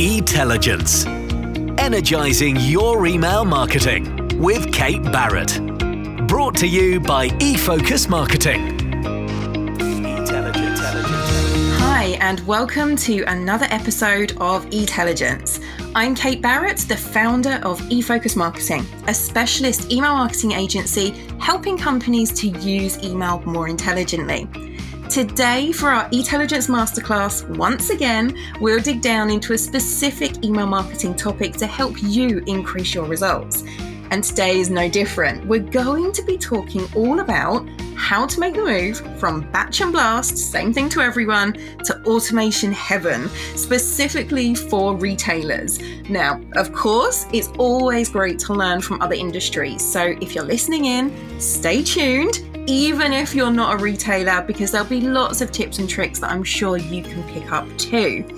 Etelligence. Energizing your email marketing with Kate Barrett. Brought to you by eFocus Marketing. Hi, and welcome to another episode of Etelligence. I'm Kate Barrett, the founder of eFocus Marketing, a specialist email marketing agency helping companies to use email more intelligently. Today, for our Etelligence Masterclass, once again, we'll dig down into a specific email marketing topic to help you increase your results. And today is no different. We're going to be talking all about how to make the move from batch and blast, same thing to everyone, to automation heaven, specifically for retailers. Now, of course, it's always great to learn from other industries. So if you're listening in, stay tuned even if you're not a retailer, because there'll be lots of tips and tricks that I'm sure you can pick up too.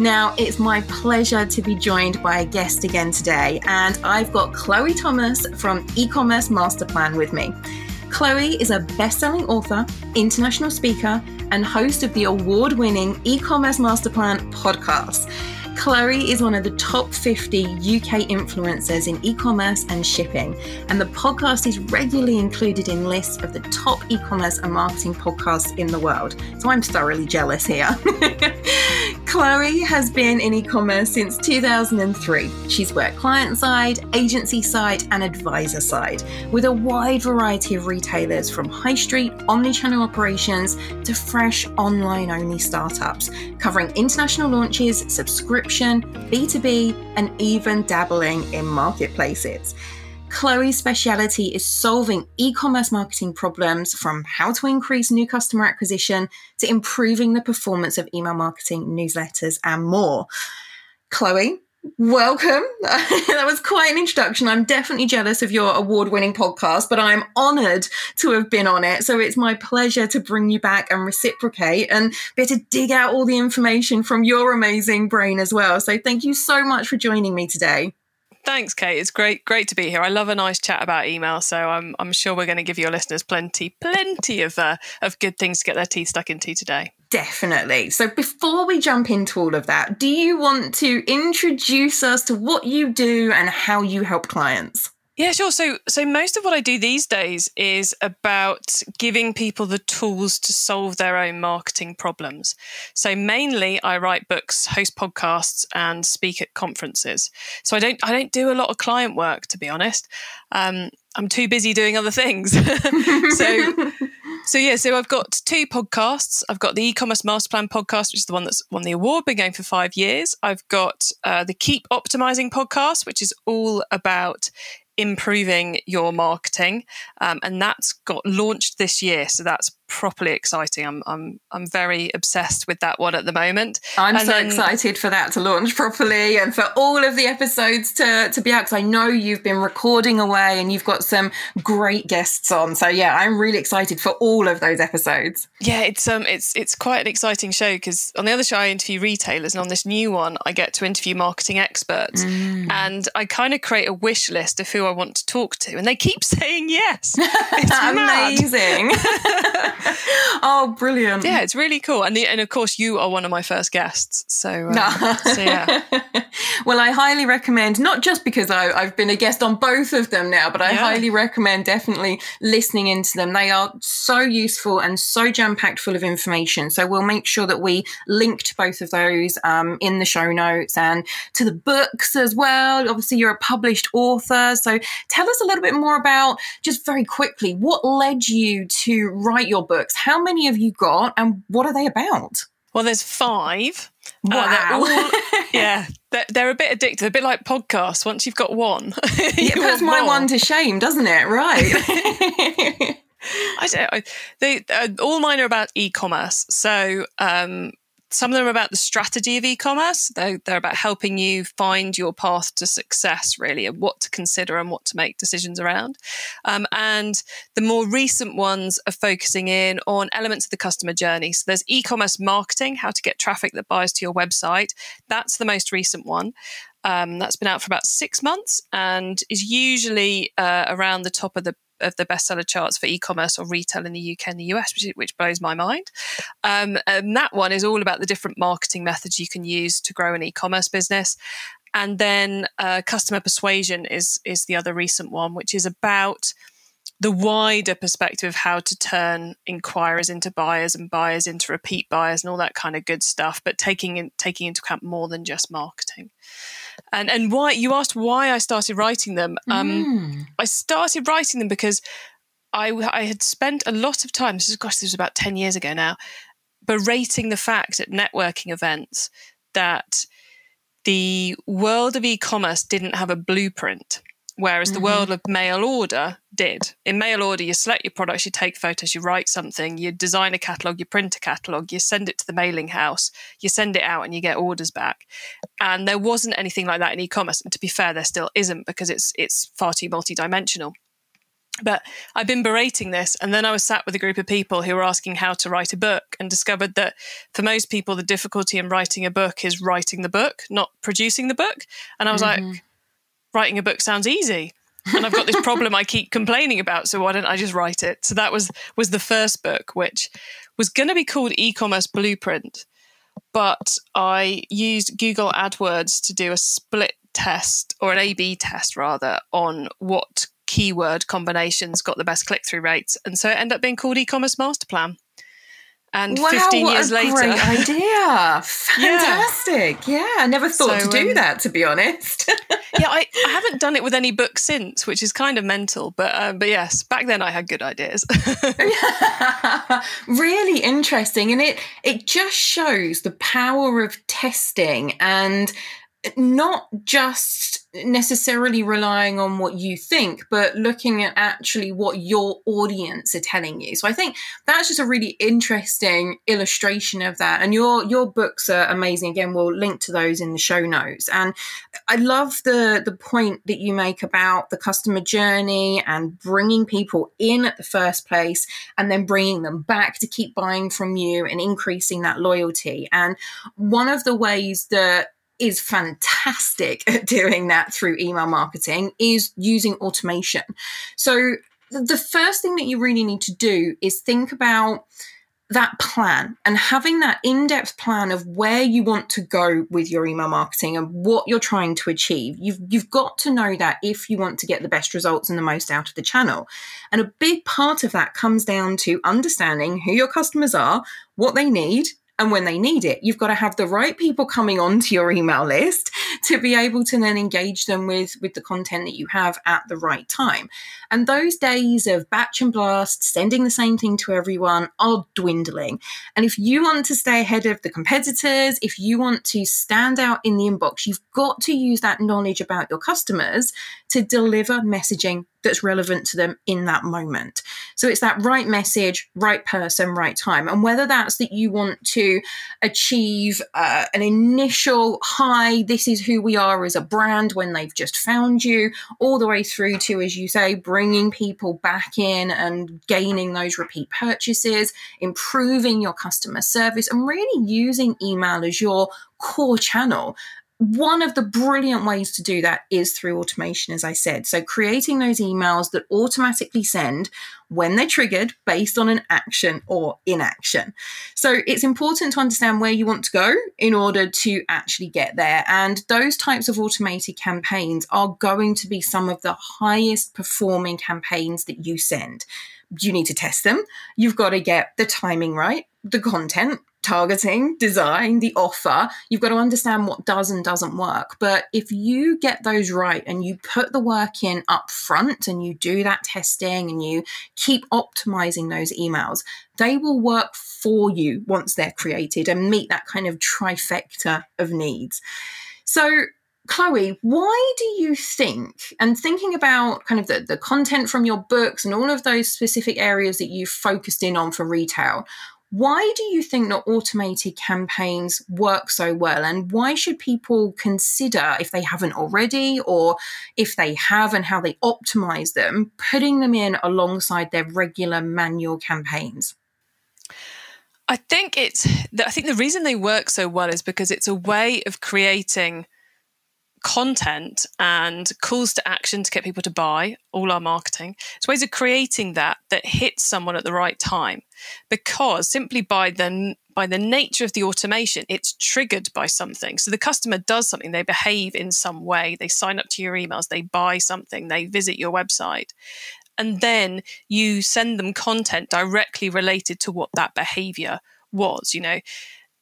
Now, it's my pleasure to be joined by a guest again today, and I've got Chloe Thomas from E-commerce Master Plan with me. Chloe is a best-selling author, international speaker, and host of the award-winning E-commerce Master Plan podcast. Chloe is one of the top 50 UK influencers in e commerce and shipping, and the podcast is regularly included in lists of the top e commerce and marketing podcasts in the world. So I'm thoroughly jealous here. Chloe has been in e commerce since 2003. She's worked client side, agency side, and advisor side with a wide variety of retailers from high street, omni channel operations to fresh online only startups, covering international launches, subscription, B2B, and even dabbling in marketplaces. Chloe's speciality is solving e commerce marketing problems from how to increase new customer acquisition to improving the performance of email marketing, newsletters, and more. Chloe, welcome. that was quite an introduction. I'm definitely jealous of your award winning podcast, but I'm honored to have been on it. So it's my pleasure to bring you back and reciprocate and be able to dig out all the information from your amazing brain as well. So thank you so much for joining me today. Thanks, Kate. It's great, great to be here. I love a nice chat about email, so I'm, I'm sure we're going to give your listeners plenty, plenty of uh, of good things to get their teeth stuck into today. Definitely. So before we jump into all of that, do you want to introduce us to what you do and how you help clients? Yeah, sure. So, so most of what I do these days is about giving people the tools to solve their own marketing problems. So, mainly, I write books, host podcasts, and speak at conferences. So, I don't, I don't do a lot of client work, to be honest. Um, I'm too busy doing other things. so, so yeah. So I've got two podcasts. I've got the e-commerce master plan podcast, which is the one that's won the award, been going for five years. I've got uh, the Keep Optimizing podcast, which is all about improving your marketing, um, and that's got launched this year. So that's properly exciting. I'm I'm I'm very obsessed with that one at the moment. I'm and so then, excited for that to launch properly and for all of the episodes to to be out because I know you've been recording away and you've got some great guests on. So yeah, I'm really excited for all of those episodes. Yeah, it's um it's it's quite an exciting show because on the other show I interview retailers and on this new one I get to interview marketing experts mm. and I kind of create a wish list of who I want to talk to and they keep saying yes. It's amazing. oh, brilliant! Yeah, it's really cool, and the, and of course you are one of my first guests. So, um, so yeah. well, I highly recommend not just because I, have been a guest on both of them now, but I yeah. highly recommend definitely listening into them. They are so useful and so jam packed full of information. So we'll make sure that we link to both of those um, in the show notes and to the books as well. Obviously, you're a published author, so tell us a little bit more about just very quickly what led you to write your books. How many have you got, and what are they about? Well, there's five. Uh, wow. Uh, all, yeah, they're, they're, a bit addictive, a bit like podcasts. Once you've got one, it puts my one to shame, doesn't it? Right. I don't. they uh, all mine are about e-commerce. So um, some of them are about the strategy of e-commerce. They're, they're about helping you find your path to success, really, and what to consider and what to make decisions around. Um, and the more recent ones are focusing in on elements of the customer journey. So there's e-commerce marketing, how to get traffic that buys to your website. That's the most recent one. Um, that's been out for about six months and is usually uh, around the top of the of the bestseller charts for e-commerce or retail in the UK and the US, which, which blows my mind. Um, and that one is all about the different marketing methods you can use to grow an e-commerce business. And then uh, customer persuasion is is the other recent one, which is about the wider perspective of how to turn inquirers into buyers and buyers into repeat buyers and all that kind of good stuff, but taking in, taking into account more than just marketing. And and why you asked why I started writing them. Um, mm. I started writing them because I I had spent a lot of time. This is gosh, this was about ten years ago now, berating the fact at networking events that the world of e-commerce didn't have a blueprint whereas mm-hmm. the world of mail order did. In mail order, you select your products, you take photos, you write something, you design a catalogue, you print a catalogue, you send it to the mailing house, you send it out, and you get orders back. And there wasn't anything like that in e-commerce. And to be fair, there still isn't because it's it's far too multidimensional. But I've been berating this, and then I was sat with a group of people who were asking how to write a book, and discovered that for most people, the difficulty in writing a book is writing the book, not producing the book. And I was mm-hmm. like, writing a book sounds easy and I've got this problem I keep complaining about. So why don't I just write it? So that was was the first book, which was going to be called E-commerce Blueprint, but I used Google AdWords to do a split test or an A/B test rather on what keyword combinations got the best click through rates, and so it ended up being called E-commerce Master Plan. And wow, 15 years later. Great idea. Fantastic. Yeah. yeah. I never thought so, to do um, that, to be honest. yeah, I, I haven't done it with any books since, which is kind of mental. But um, but yes, back then I had good ideas. really interesting. And it it just shows the power of testing and not just necessarily relying on what you think, but looking at actually what your audience are telling you. So I think that's just a really interesting illustration of that. And your your books are amazing. Again, we'll link to those in the show notes. And I love the the point that you make about the customer journey and bringing people in at the first place and then bringing them back to keep buying from you and increasing that loyalty. And one of the ways that is fantastic at doing that through email marketing is using automation. So the first thing that you really need to do is think about that plan and having that in-depth plan of where you want to go with your email marketing and what you're trying to achieve you've you've got to know that if you want to get the best results and the most out of the channel and a big part of that comes down to understanding who your customers are what they need and when they need it. You've got to have the right people coming onto your email list to be able to then engage them with, with the content that you have at the right time. And those days of batch and blast, sending the same thing to everyone are dwindling. And if you want to stay ahead of the competitors, if you want to stand out in the inbox, you've got to use that knowledge about your customers to deliver messaging that's relevant to them in that moment. So it's that right message, right person, right time. And whether that's that you want to achieve uh, an initial hi, this is who we are as a brand when they've just found you, all the way through to, as you say, bringing people back in and gaining those repeat purchases, improving your customer service, and really using email as your core channel one of the brilliant ways to do that is through automation, as I said. So, creating those emails that automatically send when they're triggered based on an action or inaction. So, it's important to understand where you want to go in order to actually get there. And those types of automated campaigns are going to be some of the highest performing campaigns that you send. You need to test them. You've got to get the timing right, the content targeting, design, the offer, you've got to understand what does and doesn't work. But if you get those right and you put the work in up front and you do that testing and you keep optimizing those emails, they will work for you once they're created and meet that kind of trifecta of needs. So, Chloe, why do you think, and thinking about kind of the, the content from your books and all of those specific areas that you've focused in on for retail, why do you think that automated campaigns work so well? And why should people consider, if they haven't already, or if they have and how they optimize them, putting them in alongside their regular manual campaigns? I think it's I think the reason they work so well is because it's a way of creating content and calls to action to get people to buy, all our marketing. It's ways of creating that that hits someone at the right time. Because simply by the by the nature of the automation, it's triggered by something. So the customer does something, they behave in some way, they sign up to your emails, they buy something, they visit your website. And then you send them content directly related to what that behavior was, you know.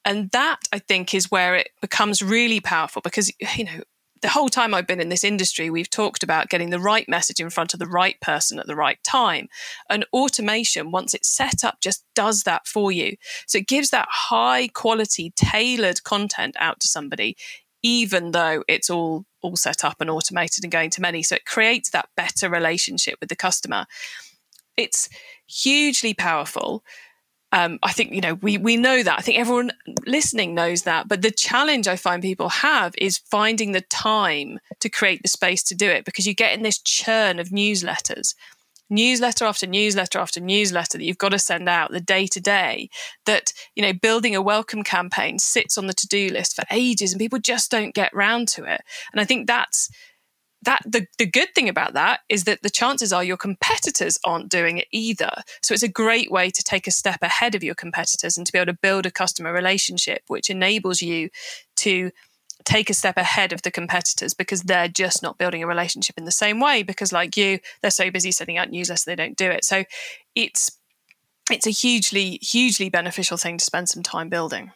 And that I think is where it becomes really powerful because, you know, the whole time I've been in this industry, we've talked about getting the right message in front of the right person at the right time. And automation, once it's set up, just does that for you. So it gives that high quality, tailored content out to somebody, even though it's all all set up and automated and going to many. So it creates that better relationship with the customer. It's hugely powerful um, I think you know we we know that. I think everyone listening knows that. But the challenge I find people have is finding the time to create the space to do it because you get in this churn of newsletters, newsletter after newsletter after newsletter that you've got to send out the day to day. That you know building a welcome campaign sits on the to do list for ages and people just don't get round to it. And I think that's that the, the good thing about that is that the chances are your competitors aren't doing it either. So it's a great way to take a step ahead of your competitors and to be able to build a customer relationship, which enables you to take a step ahead of the competitors because they're just not building a relationship in the same way because like you they're so busy sending out newsletters they don't do it so it's it's a hugely hugely beneficial thing to spend some time building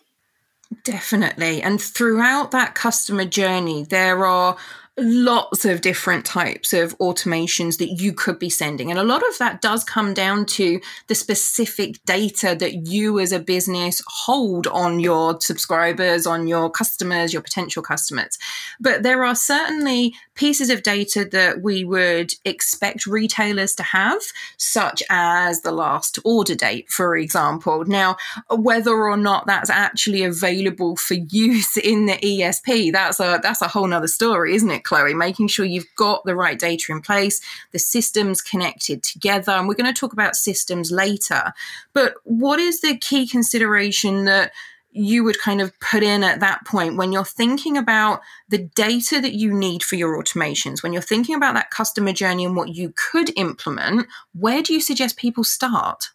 Definitely. And throughout that customer journey, there are lots of different types of automations that you could be sending. And a lot of that does come down to the specific data that you as a business hold on your subscribers, on your customers, your potential customers. But there are certainly pieces of data that we would expect retailers to have, such as the last order date, for example. Now, whether or not that's actually available for use in the ESP, that's a that's a whole nother story, isn't it? Chloe, making sure you've got the right data in place, the systems connected together. And we're going to talk about systems later. But what is the key consideration that you would kind of put in at that point when you're thinking about the data that you need for your automations, when you're thinking about that customer journey and what you could implement, where do you suggest people start?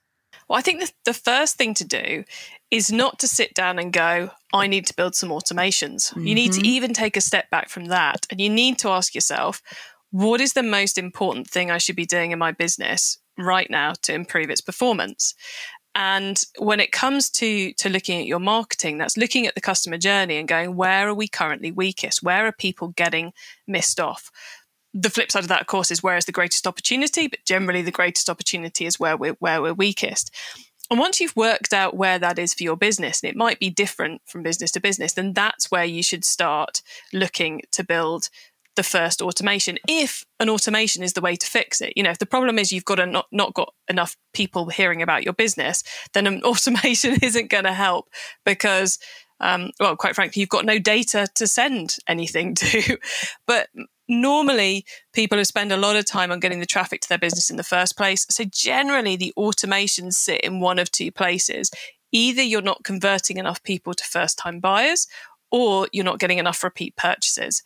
Well, I think the, the first thing to do is not to sit down and go, I need to build some automations. Mm-hmm. You need to mm-hmm. even take a step back from that and you need to ask yourself, what is the most important thing I should be doing in my business right now to improve its performance? And when it comes to, to looking at your marketing, that's looking at the customer journey and going, where are we currently weakest? Where are people getting missed off? The flip side of that, of course, is where is the greatest opportunity, but generally the greatest opportunity is where we're, where we're weakest. And once you've worked out where that is for your business, and it might be different from business to business, then that's where you should start looking to build the first automation if an automation is the way to fix it. You know if the problem is you've got a not, not got enough people hearing about your business then an automation isn't going to help because um, well quite frankly you've got no data to send anything to. But normally people have spent a lot of time on getting the traffic to their business in the first place. So generally the automations sit in one of two places. Either you're not converting enough people to first time buyers or you're not getting enough repeat purchases.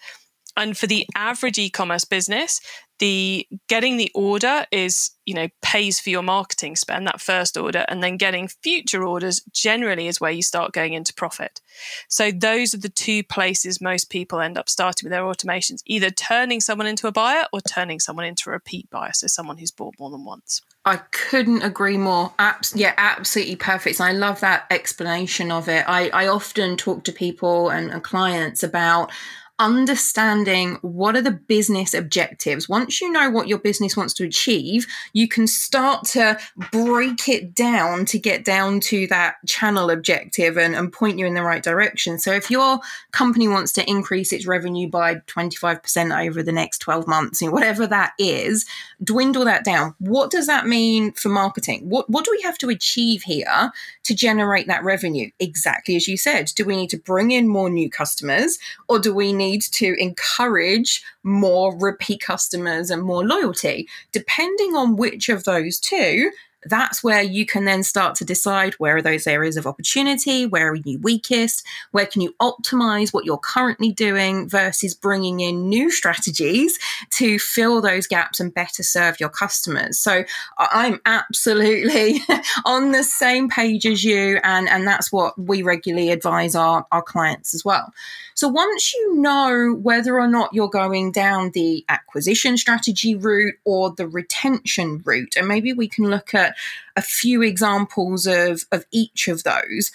And for the average e-commerce business, the getting the order is you know pays for your marketing spend that first order and then getting future orders generally is where you start going into profit so those are the two places most people end up starting with their automations either turning someone into a buyer or turning someone into a repeat buyer so someone who's bought more than once I couldn't agree more. Abs- yeah, absolutely perfect. I love that explanation of it. I, I often talk to people and, and clients about understanding what are the business objectives. Once you know what your business wants to achieve, you can start to break it down to get down to that channel objective and, and point you in the right direction. So if your company wants to increase its revenue by 25% over the next 12 months, know, whatever that is, dwindle that down. What does that mean for marketing? What, what do we have to achieve here to generate that revenue? Exactly as you said. Do we need to bring in more new customers or do we need to encourage more repeat customers and more loyalty. Depending on which of those two, that's where you can then start to decide where are those areas of opportunity, where are you weakest, where can you optimize what you're currently doing versus bringing in new strategies to fill those gaps and better serve your customers. So I'm absolutely on the same page as you, and, and that's what we regularly advise our, our clients as well. So once you know whether or not you're going down the acquisition strategy route or the retention route, and maybe we can look at a few examples of, of each of those.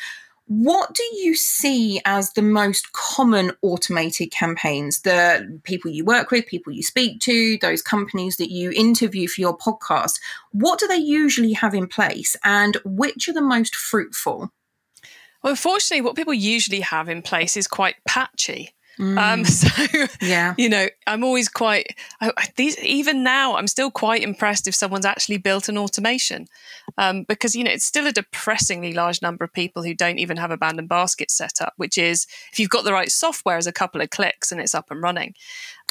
What do you see as the most common automated campaigns? The people you work with, people you speak to, those companies that you interview for your podcast, what do they usually have in place and which are the most fruitful? Well, unfortunately, what people usually have in place is quite patchy. Um, mm. Um, so, yeah, you know, I'm always quite, I, these, even now, I'm still quite impressed if someone's actually built an automation. Um, because, you know, it's still a depressingly large number of people who don't even have abandoned baskets set up, which is if you've got the right software, as a couple of clicks and it's up and running.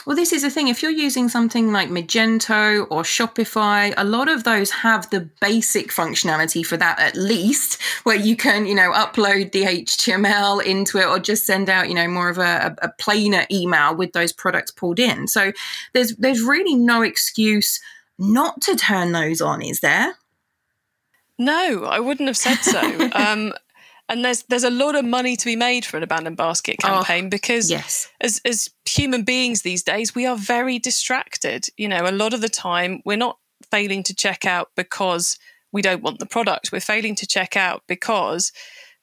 Well, this is the thing. If you're using something like Magento or Shopify, a lot of those have the basic functionality for that at least, where you can, you know, upload the HTML into it or just send out, you know, more of a, a plainer email with those products pulled in. So there's there's really no excuse not to turn those on, is there? No, I wouldn't have said so. um, and there's there's a lot of money to be made for an abandoned basket oh, campaign oh, because yes. as as human beings these days we are very distracted you know a lot of the time we're not failing to check out because we don't want the product we're failing to check out because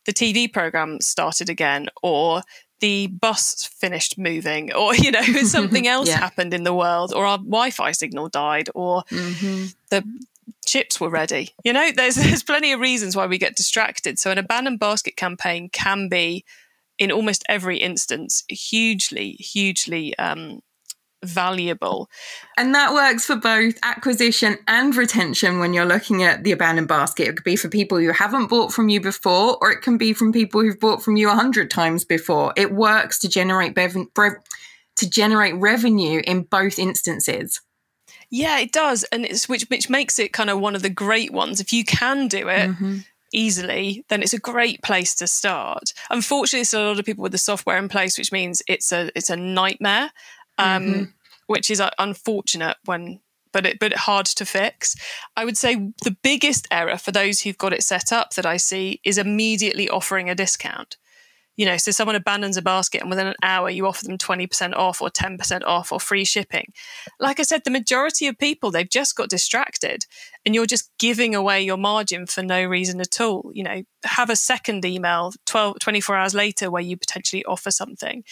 the TV program started again or the bus finished moving or you know something else yeah. happened in the world or our wi-fi signal died or mm-hmm. the chips were ready. You know, there's there's plenty of reasons why we get distracted. So an abandoned basket campaign can be, in almost every instance, hugely, hugely um, valuable. And that works for both acquisition and retention when you're looking at the abandoned basket. It could be for people who haven't bought from you before, or it can be from people who've bought from you a hundred times before. It works to generate bev- to generate revenue in both instances. Yeah, it does, and it's which which makes it kind of one of the great ones. If you can do it. Mm-hmm. Easily, then it's a great place to start. Unfortunately, there's a lot of people with the software in place, which means it's a it's a nightmare, um, mm-hmm. which is uh, unfortunate when but it but hard to fix. I would say the biggest error for those who've got it set up that I see is immediately offering a discount you know, so someone abandons a basket and within an hour you offer them 20% off or 10% off or free shipping. Like I said, the majority of people, they've just got distracted and you're just giving away your margin for no reason at all. You know, have a second email 12, 24 hours later where you potentially offer something.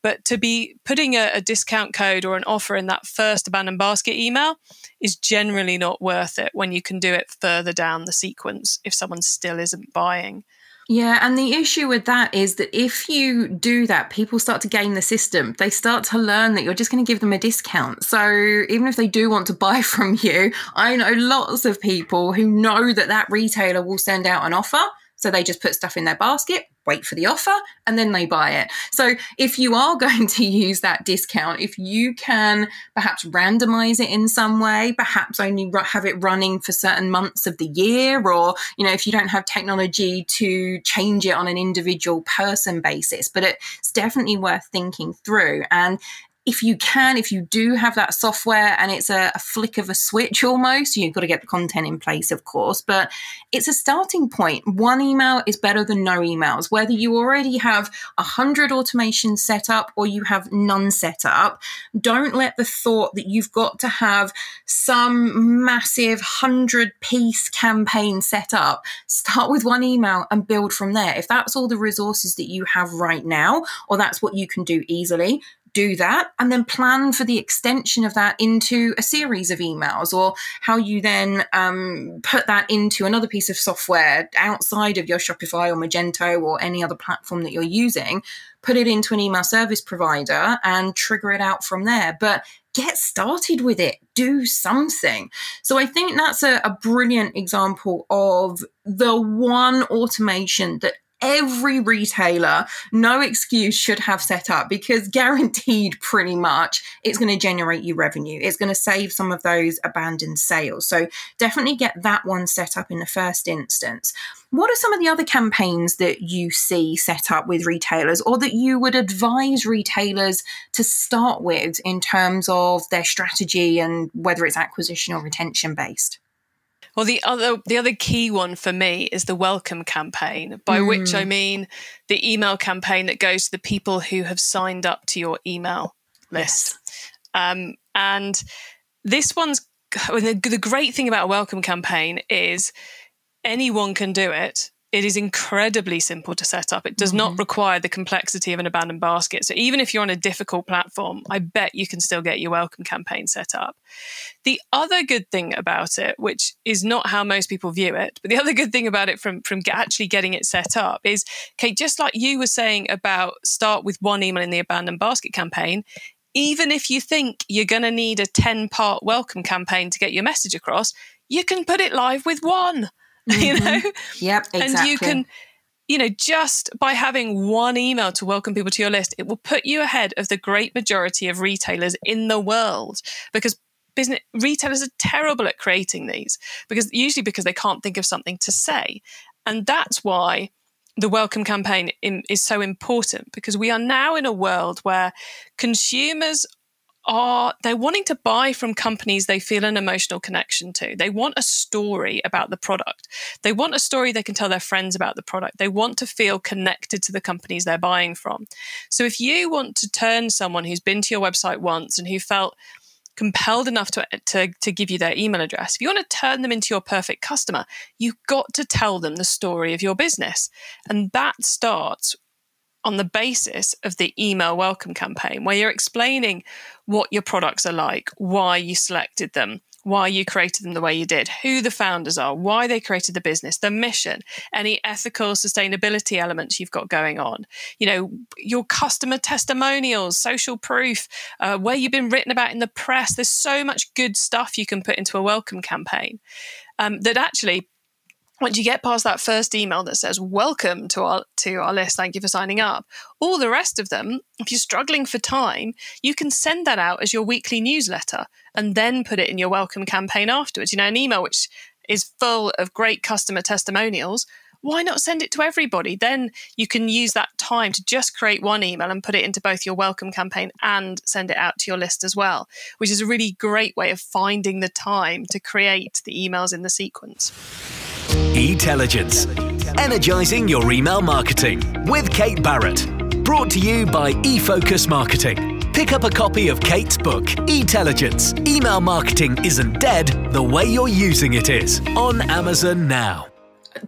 But to be putting a, a discount code or an offer in that first abandoned basket email is generally not worth it when you can do it further down the sequence if someone still isn't buying. Yeah, and the issue with that is that if you do that, people start to game the system. They start to learn that you're just going to give them a discount. So even if they do want to buy from you, I know lots of people who know that that retailer will send out an offer so they just put stuff in their basket, wait for the offer, and then they buy it. So if you are going to use that discount, if you can perhaps randomize it in some way, perhaps only have it running for certain months of the year, or, you know, if you don't have technology to change it on an individual person basis, but it's definitely worth thinking through. And if you can, if you do have that software and it's a, a, flick of a switch almost, you've got to get the content in place, of course, but it's a starting point. One email is better than no emails. Whether you already have a hundred automations set up or you have none set up, don't let the thought that you've got to have some massive hundred piece campaign set up. Start with one email and build from there. If that's all the resources that you have right now, or that's what you can do easily, do that and then plan for the extension of that into a series of emails or how you then um, put that into another piece of software outside of your Shopify or Magento or any other platform that you're using. Put it into an email service provider and trigger it out from there. But get started with it, do something. So I think that's a, a brilliant example of the one automation that every retailer, no excuse, should have set up because guaranteed pretty much it's going to generate you revenue. It's going to save some of those abandoned sales. So definitely get that one set up in the first instance. What are some of the other campaigns that you see set up with retailers or that you would advise retailers to start with in terms of their strategy and whether it's acquisition or retention based? Well, the other the other key one for me is the welcome campaign, by mm. which I mm. mean the email campaign that goes to the people who have signed up to your email list. Yes. Um, and this one's the, the great thing about a welcome campaign is anyone can do it it is incredibly simple to set up. It does mm-hmm. not require the complexity of an abandoned basket. So even if you're on a difficult platform, I bet you can still get your welcome campaign set up. The other good thing about it, which is not how most people view it, but the other good thing about it from, from actually getting it set up is, Kate, just like you were saying about start with one email in the abandoned basket campaign, even if you think you're going to need a 10 part welcome campaign to get your message across, you can put it live with one. Mm-hmm. you know? Yep, exactly. And you can, you know, just by having one email to welcome people to your list, it will put you ahead of the great majority of retailers in the world because business retailers are terrible at creating these because usually because they can't think of something to say. And that's why the welcome campaign in, is so important because we are now in a world where consumers are they're wanting to buy from companies they feel an emotional connection to. They want a story about the product. They want a story they can tell their friends about the product. They want to feel connected to the companies they're buying from. So if you want to turn someone who's been to your website once and who felt compelled enough to, to, to give you their email address, if you want to turn them into your perfect customer, you've got to tell them the story of your business. And that starts on the basis of the email welcome campaign, where you're explaining what your products are like, why you selected them, why you created them the way you did, who the founders are, why they created the business, the mission, any ethical sustainability elements you've got going on, you know, your customer testimonials, social proof, uh, where you've been written about in the press. There's so much good stuff you can put into a welcome campaign um, that actually once you get past that first email that says welcome to our to our list. Thank you for signing up. All the rest of them if you're struggling for time you can send that out as your weekly newsletter and then put it in your welcome campaign afterwards. You know an email which is full of great customer testimonials why not send it to everybody? Then you can use that time to just create one email and put it into both your welcome campaign and send it out to your list as well which is a really great way of finding the time to create the emails in the sequence Etelligence, energizing your email marketing with Kate Barrett. Brought to you by eFocus Marketing. Pick up a copy of Kate's book, Etelligence Email Marketing Isn't Dead, the way you're using it is, on Amazon now.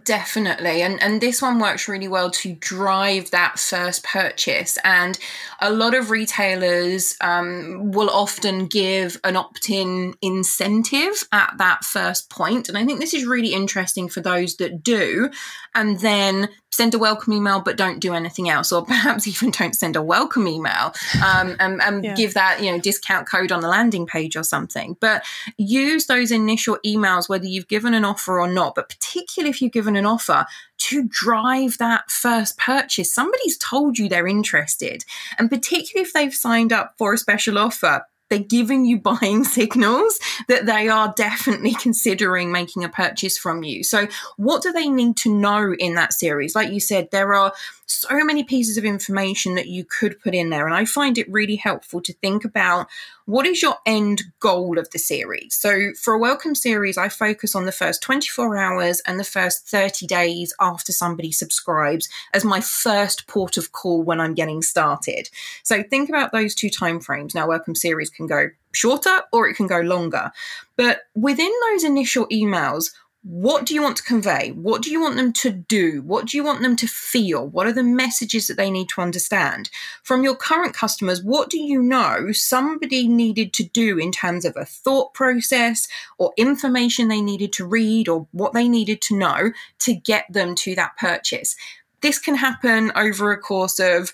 Definitely. And and this one works really well to drive that first purchase. And a lot of retailers um, will often give an opt-in incentive at that first point. And I think this is really interesting for those that do. And then send a welcome email but don't do anything else or perhaps even don't send a welcome email um, and, and yeah. give that you know discount code on the landing page or something. But use those initial emails whether you've given an offer or not but particularly if you've given an offer to drive that first purchase. Somebody's told you they're interested and particularly if they've signed up for a special offer they're giving you buying signals that they are definitely considering making a purchase from you. So, what do they need to know in that series? Like you said, there are so many pieces of information that you could put in there. And I find it really helpful to think about what is your end goal of the series. So, for a welcome series, I focus on the first 24 hours and the first 30 days after somebody subscribes as my first port of call when I'm getting started. So, think about those two time frames. Now, welcome series can go shorter or it can go longer. But within those initial emails, what do you want to convey? What do you want them to do? What do you want them to feel? What are the messages that they need to understand? From your current customers, what do you know somebody needed to do in terms of a thought process or information they needed to read or what they needed to know to get them to that purchase? This can happen over a course of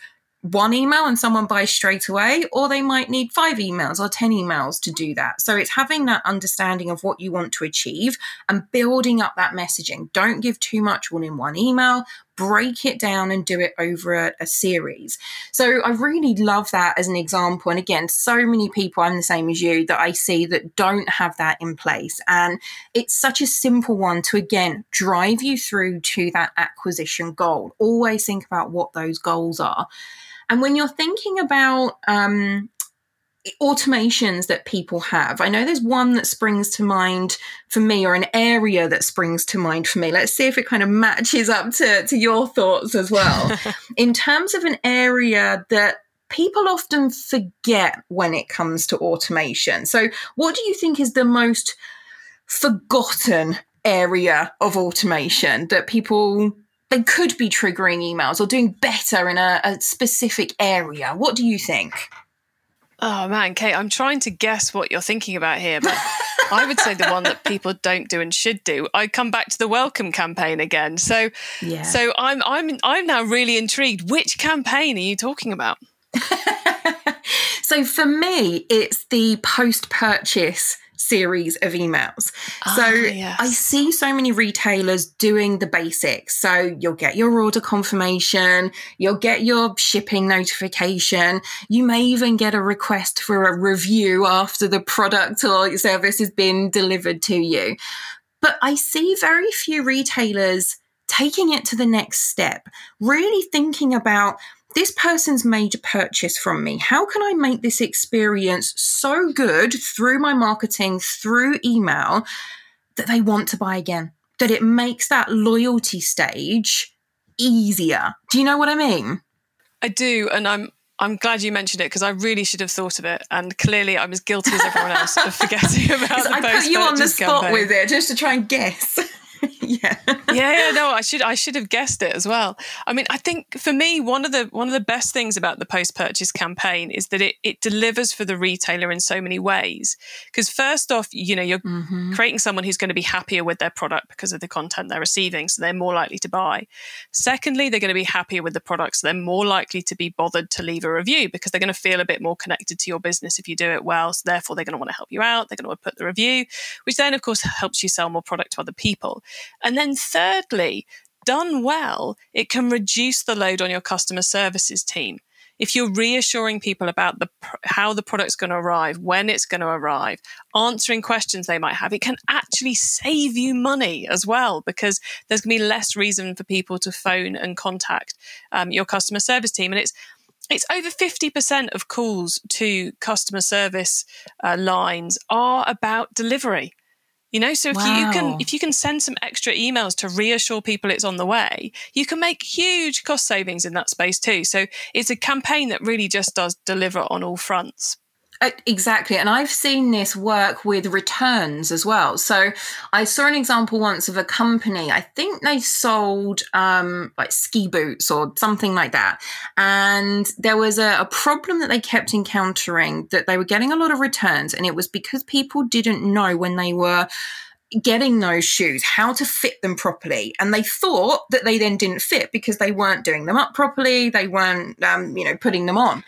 one email and someone buys straight away, or they might need five emails or 10 emails to do that. So it's having that understanding of what you want to achieve and building up that messaging. Don't give too much all in one email, break it down and do it over a, a series. So I really love that as an example. And again, so many people, I'm the same as you, that I see that don't have that in place. And it's such a simple one to, again, drive you through to that acquisition goal. Always think about what those goals are. And when you're thinking about um, automations that people have. I know there's one that springs to mind for me, or an area that springs to mind for me. Let's see if it kind of matches up to, to your thoughts as well. In terms of an area that people often forget when it comes to automation. So, what do you think is the most forgotten area of automation that people they could be triggering emails or doing better in a, a specific area? What do you think? Oh man, Kate, I'm trying to guess what you're thinking about here, but I would say the one that people don't do and should do. I come back to the welcome campaign again. So, yeah. so I'm I'm I'm now really intrigued. Which campaign are you talking about? so for me, it's the post-purchase series of emails. so ah, yes. I see so many retailers doing the basics. So you'll get your order confirmation, you'll get your shipping notification, you may even get a request for a review after the product or service has been delivered to you. But I see very few retailers taking it to the next step, really thinking about this person's made a purchase from me. How can I make this experience so good through my marketing, through email, that they want to buy again? That it makes that loyalty stage easier. Do you know what I mean? I do. And I'm I'm glad you mentioned it because I really should have thought of it, and clearly I'm as guilty as everyone else of forgetting about the I put you on the spot campaign. with it just to try and guess. yeah. yeah, yeah, no, I should I should have guessed it as well. I mean, I think for me, one of the one of the best things about the post purchase campaign is that it it delivers for the retailer in so many ways. Because first off, you know, you're mm-hmm. creating someone who's going to be happier with their product because of the content they're receiving, so they're more likely to buy. Secondly, they're going to be happier with the product, so they're more likely to be bothered to leave a review because they're going to feel a bit more connected to your business if you do it well. So therefore, they're going to want to help you out. They're going to put the review, which then of course helps you sell more product to other people. And then thirdly, done well, it can reduce the load on your customer services team. If you're reassuring people about the how the product's going to arrive, when it's going to arrive, answering questions they might have, it can actually save you money as well because there's going to be less reason for people to phone and contact um, your customer service team. And it's it's over 50% of calls to customer service uh, lines are about delivery. You know, so if wow. you can if you can send some extra emails to reassure people it's on the way, you can make huge cost savings in that space too. So it's a campaign that really just does deliver on all fronts. Uh, exactly. And I've seen this work with returns as well. So I saw an example once of a company, I think they sold um, like ski boots or something like that. And there was a, a problem that they kept encountering that they were getting a lot of returns. And it was because people didn't know when they were getting those shoes, how to fit them properly. And they thought that they then didn't fit because they weren't doing them up properly. They weren't, um, you know, putting them on.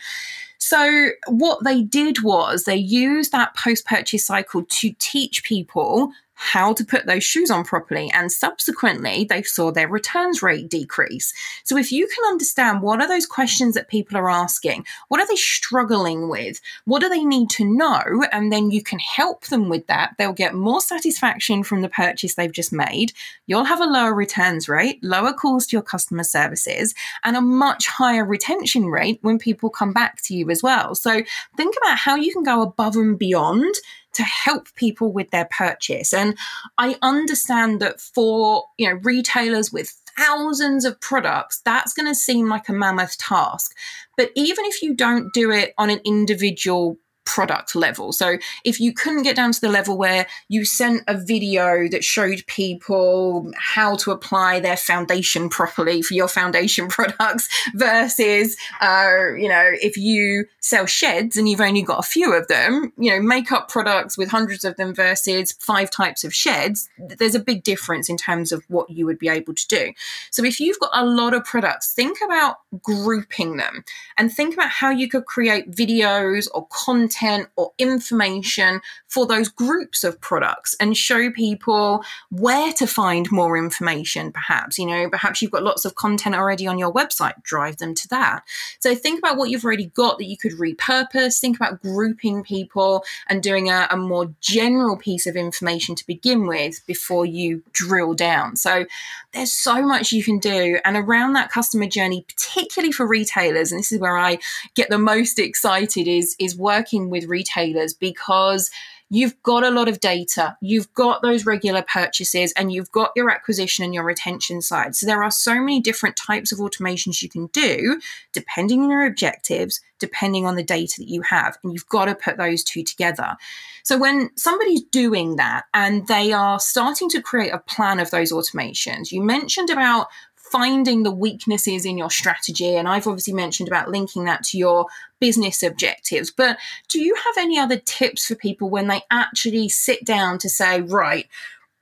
So, what they did was they used that post purchase cycle to teach people how to put those shoes on properly. And subsequently, they saw their returns rate decrease. So, if you can understand what are those questions that people are asking, what are they struggling with, what do they need to know, and then you can help them with that, they'll get more satisfaction from the purchase they've just made. You'll have a lower returns rate, lower calls to your customer services, and a much higher retention rate when people come back to you as well. So, think about how you can go above and beyond to help people with their purchase. And I understand that for, you know, retailers with thousands of products, that's going to seem like a mammoth task. But even if you don't do it on an individual product level. So if you couldn't get down to the level where you sent a video that showed people how to apply their foundation properly for your foundation products versus, uh, you know, if you sell sheds and you've only got a few of them, you know, makeup products with hundreds of them versus five types of sheds, there's a big difference in terms of what you would be able to do. So if you've got a lot of products, think about grouping them and think about how you could create videos or content content or information for those groups of products and show people where to find more information, perhaps. You know, perhaps you've got lots of content already on your website, drive them to that. So think about what you've already got that you could repurpose. Think about grouping people and doing a, a more general piece of information to begin with before you drill down. So there's so much you can do. And around that customer journey, particularly for retailers, and this is where I get the most excited, is, is working with retailers because you've got a lot of data, you've got those regular purchases, and you've got your acquisition and your retention side. So there are so many different types of automations you can do depending on your objectives, depending on the data that you have. And you've got to put those two together. So when somebody's doing that and they are starting to create a plan of those automations, you mentioned about finding the weaknesses in your strategy. And I've obviously mentioned about linking that to your business objectives. But do you have any other tips for people when they actually sit down to say, right,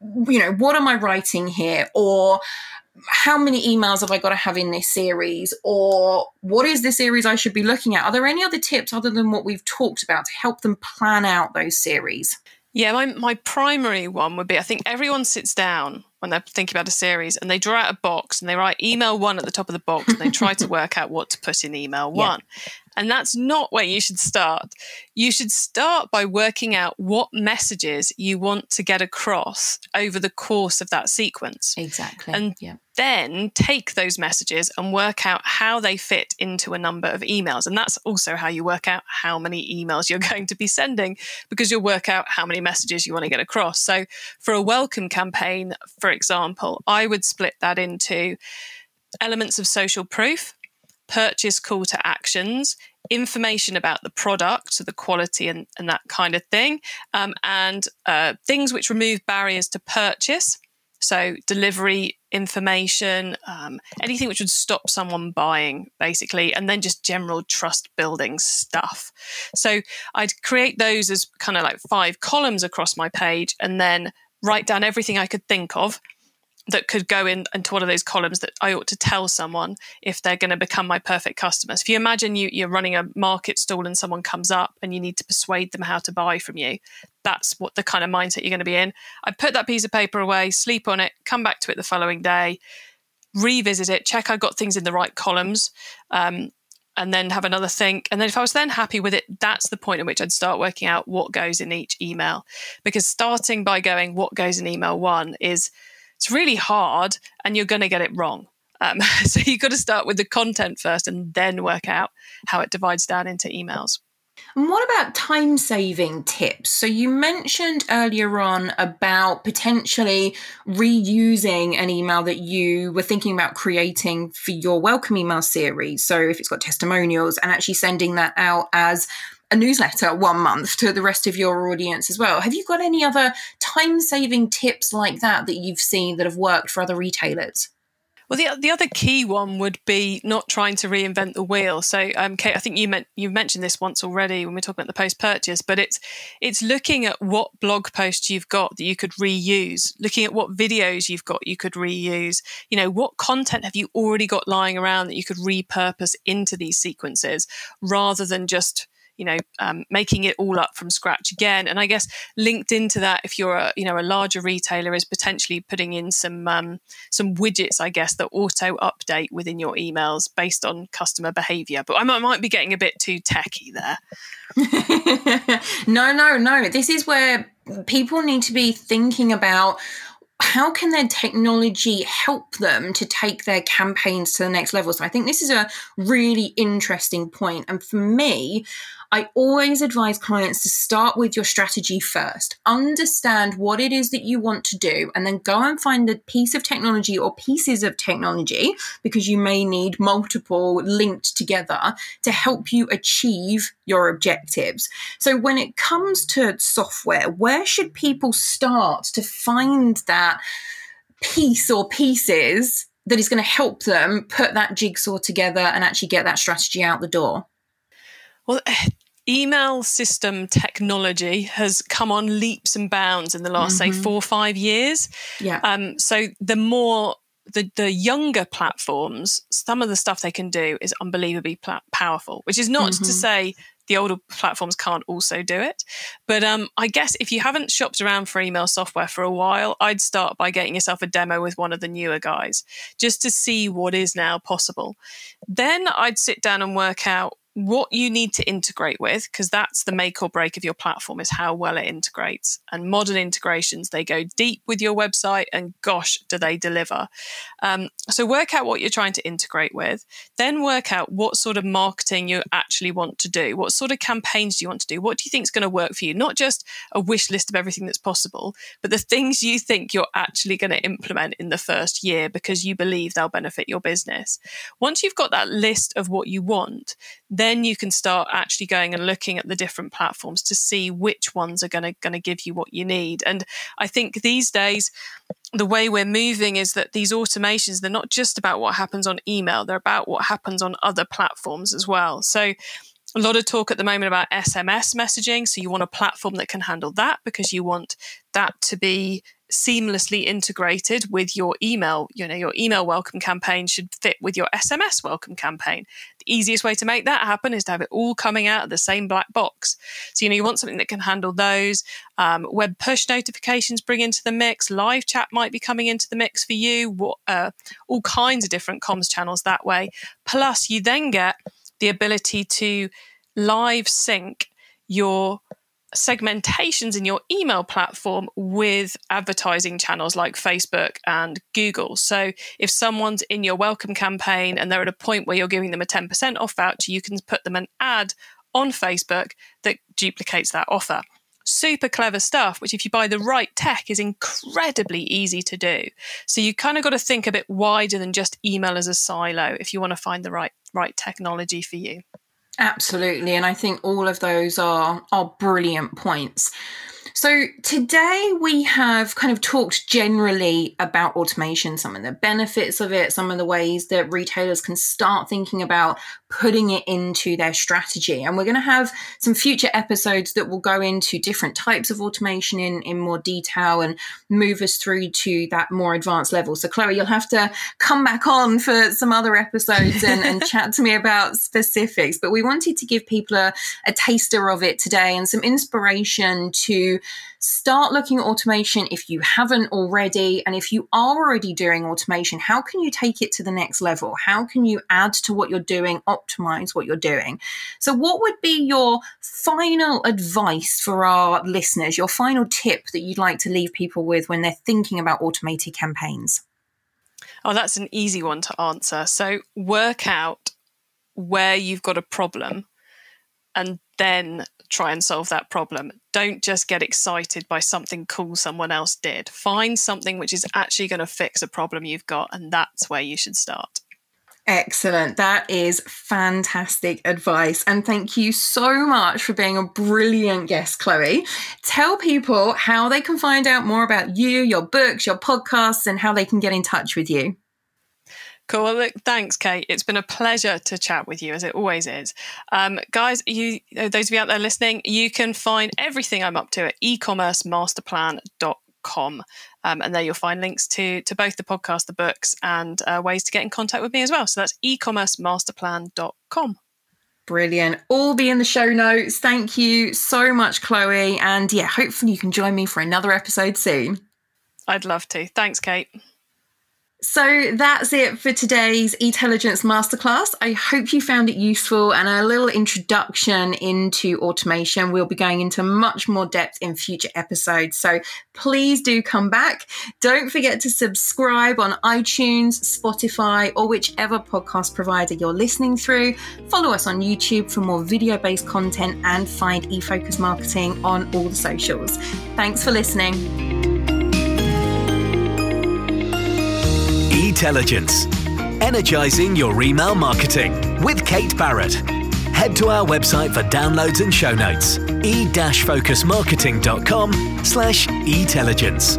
you know, what am I writing here? Or how many emails have I got to have in this series? Or what is the series I should be looking at? Are there any other tips other than what we've talked about to help them plan out those series? Yeah, my, my primary one would be I think everyone sits down when they're thinking about a series and they draw out a box and they write email one at the top of the box and they try to work out what to put in email one. And that's not where you should start. You should start by working out what messages you want to get across over the course of that sequence. Exactly. And yeah. then take those messages and work out how they fit into a number of emails. And that's also how you work out how many emails you're going to be sending because you'll work out how many messages you want to get across. So for a welcome campaign, for example, I would split that into elements of social proof purchase call to actions, information about the product, so the quality and, and that kind of thing, um, and uh, things which remove barriers to purchase. So, delivery information, um, anything which would stop someone buying, basically, and then just general trust building stuff. So, I'd create those as kind of like five columns across my page and then write down everything I could think of that could go in into one of those columns that I ought to tell someone if they're going to become my perfect customers. If you imagine you, you're running a market stall and someone comes up and you need to persuade them how to buy from you, that's what the kind of mindset you're going to be in. I put that piece of paper away, sleep on it, come back to it the following day, revisit it, check I got things in the right columns. Um, and then have another think. And then if I was then happy with it, that's the point at which I'd start working out what goes in each email. Because starting by going, what goes in email one is it's really hard and you're going to get it wrong. Um, so you've got to start with the content first and then work out how it divides down into emails. And what about time saving tips? So, you mentioned earlier on about potentially reusing an email that you were thinking about creating for your welcome email series. So, if it's got testimonials and actually sending that out as a newsletter one month to the rest of your audience as well. Have you got any other time saving tips like that that you've seen that have worked for other retailers? Well, the the other key one would be not trying to reinvent the wheel. So, um, Kate, I think you meant you mentioned this once already when we are talking about the post purchase, but it's it's looking at what blog posts you've got that you could reuse, looking at what videos you've got you could reuse. You know, what content have you already got lying around that you could repurpose into these sequences, rather than just you know, um, making it all up from scratch again. And I guess linked into that, if you're a, you know, a larger retailer, is potentially putting in some um, some widgets, I guess, that auto update within your emails based on customer behavior. But I might, might be getting a bit too techy there. no, no, no. This is where people need to be thinking about how can their technology help them to take their campaigns to the next level? So I think this is a really interesting point. And for me, I always advise clients to start with your strategy first. Understand what it is that you want to do, and then go and find the piece of technology or pieces of technology, because you may need multiple linked together to help you achieve your objectives. So, when it comes to software, where should people start to find that piece or pieces that is going to help them put that jigsaw together and actually get that strategy out the door? Well, email system technology has come on leaps and bounds in the last, mm-hmm. say, four or five years. Yeah. Um, so the more the, the younger platforms, some of the stuff they can do is unbelievably pl- powerful, which is not mm-hmm. to say the older platforms can't also do it. But um, I guess if you haven't shopped around for email software for a while, I'd start by getting yourself a demo with one of the newer guys just to see what is now possible. Then I'd sit down and work out what you need to integrate with because that's the make or break of your platform is how well it integrates. And modern integrations they go deep with your website and gosh do they deliver. Um, so work out what you're trying to integrate with then work out what sort of marketing you actually want to do. What sort of campaigns do you want to do? What do you think is going to work for you? Not just a wish list of everything that's possible but the things you think you're actually going to implement in the first year because you believe they'll benefit your business. Once you've got that list of what you want then you can start actually going and looking at the different platforms to see which ones are going to going to give you what you need. And I think these days the way we're moving is that these automations they're not just about what happens on email, they're about what happens on other platforms as well. So a lot of talk at the moment about SMS messaging. So you want a platform that can handle that because you want that to be seamlessly integrated with your email. You know, your email welcome campaign should fit with your SMS welcome campaign. The easiest way to make that happen is to have it all coming out of the same black box. So, you know, you want something that can handle those. Um, web push notifications bring into the mix. Live chat might be coming into the mix for you. What, uh, all kinds of different comms channels that way. Plus, you then get the ability to live sync your segmentations in your email platform with advertising channels like Facebook and Google. So if someone's in your welcome campaign and they're at a point where you're giving them a 10% off voucher, you can put them an ad on Facebook that duplicates that offer. Super clever stuff, which if you buy the right tech is incredibly easy to do. So you kind of got to think a bit wider than just email as a silo if you want to find the right right technology for you. Absolutely. And I think all of those are are brilliant points. So, today we have kind of talked generally about automation, some of the benefits of it, some of the ways that retailers can start thinking about putting it into their strategy. And we're going to have some future episodes that will go into different types of automation in, in more detail and move us through to that more advanced level. So, Chloe, you'll have to come back on for some other episodes and, and chat to me about specifics. But we wanted to give people a, a taster of it today and some inspiration to start looking at automation if you haven't already. And if you are already doing automation, how can you take it to the next level? How can you add to what you're doing, optimize what you're doing? So, what would be your final advice for our listeners, your final tip that you'd like to leave people with when they're thinking about automated campaigns? Oh, that's an easy one to answer. So, work out where you've got a problem and then try and solve that problem. Don't just get excited by something cool someone else did. Find something which is actually going to fix a problem you've got, and that's where you should start. Excellent. That is fantastic advice. And thank you so much for being a brilliant guest, Chloe. Tell people how they can find out more about you, your books, your podcasts, and how they can get in touch with you. Cool. Well, look, thanks, Kate. It's been a pleasure to chat with you, as it always is. Um, guys, you, those of you out there listening, you can find everything I'm up to at ecommercemasterplan.com. Um, and there you'll find links to, to both the podcast, the books, and uh, ways to get in contact with me as well. So that's ecommercemasterplan.com. Brilliant. All be in the show notes. Thank you so much, Chloe. And yeah, hopefully you can join me for another episode soon. I'd love to. Thanks, Kate. So that's it for today's intelligence Masterclass. I hope you found it useful and a little introduction into automation. We'll be going into much more depth in future episodes. So please do come back. Don't forget to subscribe on iTunes, Spotify, or whichever podcast provider you're listening through. Follow us on YouTube for more video based content and find eFocus Marketing on all the socials. Thanks for listening. Intelligence, energizing your email marketing with Kate Barrett. Head to our website for downloads and show notes, e-focusmarketing.com slash intelligence.